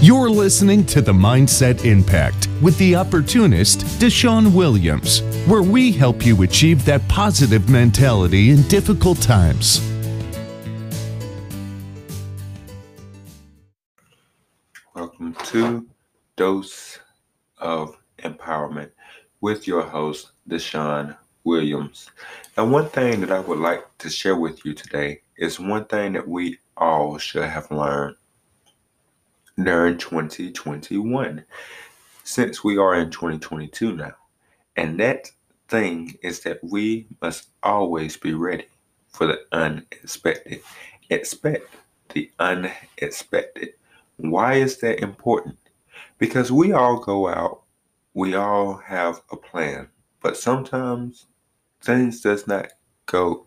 You're listening to The Mindset Impact with the opportunist, DeShaun Williams, where we help you achieve that positive mentality in difficult times. Welcome to Dose of Empowerment with your host, DeShaun Williams. And one thing that I would like to share with you today is one thing that we all should have learned during 2021 since we are in 2022 now. And that thing is that we must always be ready for the unexpected. Expect the unexpected. Why is that important? Because we all go out, we all have a plan, but sometimes things does not go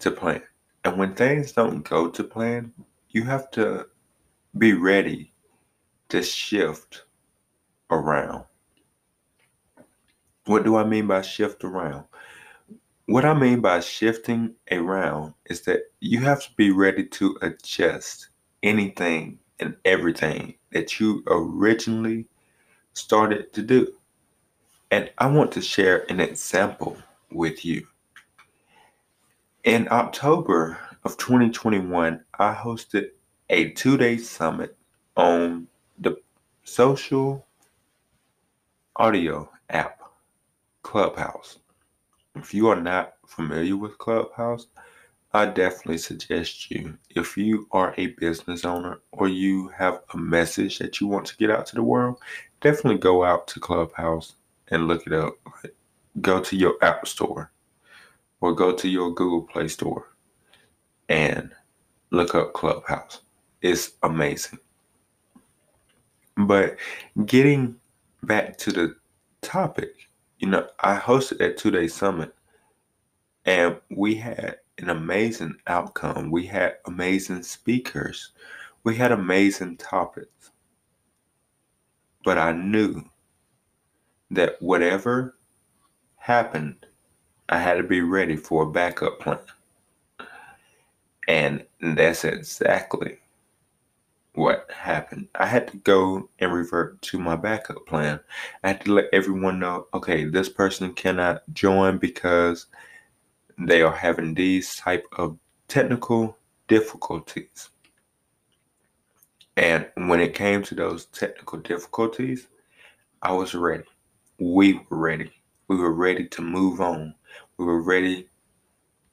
to plan. And when things don't go to plan, you have to be ready to shift around. What do I mean by shift around? What I mean by shifting around is that you have to be ready to adjust anything and everything that you originally started to do. And I want to share an example with you. In October of 2021, I hosted a two day summit on the social audio app, Clubhouse. If you are not familiar with Clubhouse, I definitely suggest you, if you are a business owner or you have a message that you want to get out to the world, definitely go out to Clubhouse and look it up. Go to your App Store or go to your Google Play Store and look up Clubhouse. It's amazing. But getting back to the topic, you know, I hosted that two day summit and we had an amazing outcome. We had amazing speakers, we had amazing topics. But I knew that whatever happened, I had to be ready for a backup plan. And that's exactly what happened. I had to go and revert to my backup plan. I had to let everyone know okay, this person cannot join because they are having these type of technical difficulties. And when it came to those technical difficulties, I was ready. We were ready. We were ready to move on. We were ready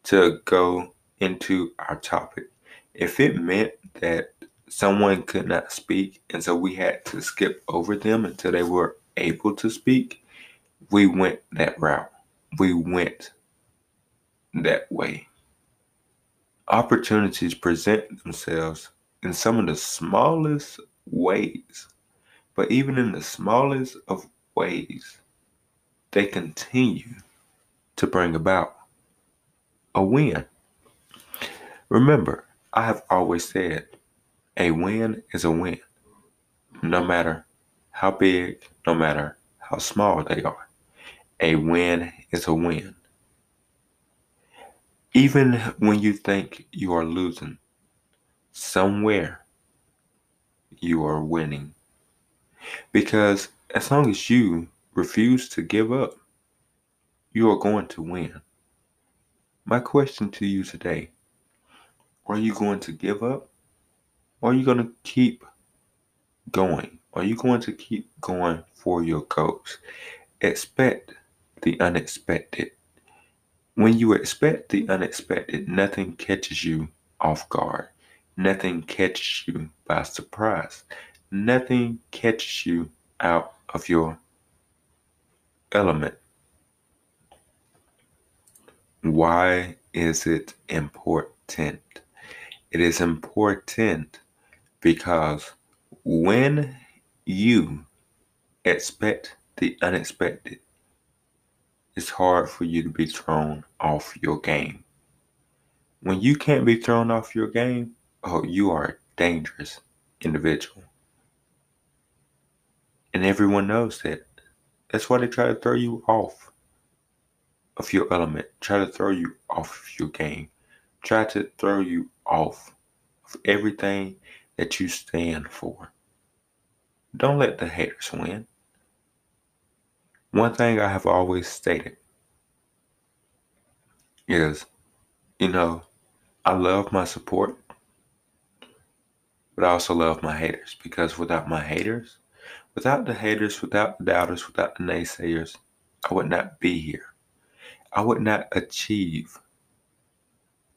to go into our topic. If it meant that someone could not speak, and so we had to skip over them until they were able to speak, we went that route. We went that way. Opportunities present themselves in some of the smallest ways, but even in the smallest of ways, they continue to bring about a win. Remember, I have always said a win is a win, no matter how big, no matter how small they are. A win is a win. Even when you think you are losing, somewhere you are winning. Because as long as you refuse to give up, you are going to win. My question to you today are you going to give up are you going to keep going? Are you going to keep going for your goals? Expect the unexpected. When you expect the unexpected, nothing catches you off guard. Nothing catches you by surprise. Nothing catches you out of your element. Why is it important? It is important because when you expect the unexpected, it's hard for you to be thrown off your game. When you can't be thrown off your game, oh, you are a dangerous individual. And everyone knows that. That's why they try to throw you off of your element, try to throw you off your game, try to throw you off of everything that you stand for. don't let the haters win. One thing I have always stated is, you know, I love my support, but I also love my haters because without my haters, without the haters, without the doubters, without the naysayers, I would not be here. I would not achieve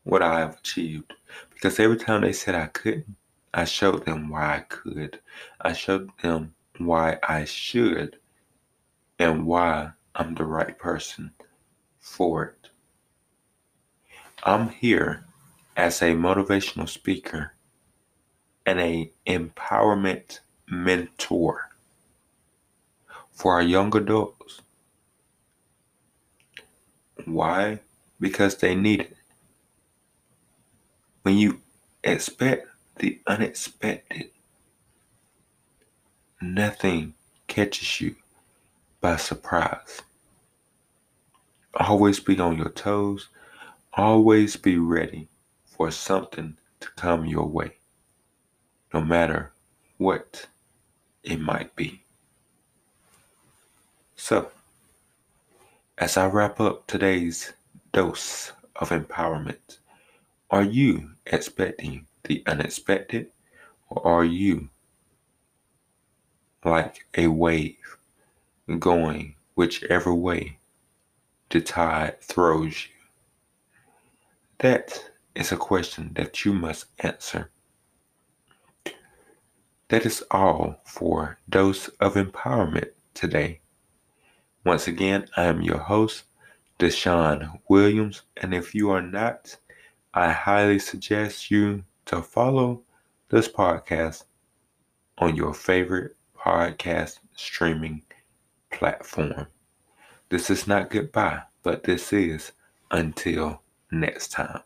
what I have achieved because every time they said I couldn't, I showed them why I could. I showed them why I should and why I'm the right person for it. I'm here as a motivational speaker and a empowerment mentor for our young adults. Why? Because they need it. When you expect the unexpected. Nothing catches you by surprise. Always be on your toes. Always be ready for something to come your way, no matter what it might be. So, as I wrap up today's dose of empowerment, are you expecting the unexpected, or are you like a wave going whichever way the tide throws you? That is a question that you must answer. That is all for Dose of Empowerment today. Once again, I am your host, DeShaun Williams, and if you are not, I highly suggest you to follow this podcast on your favorite podcast streaming platform. This is not goodbye, but this is until next time.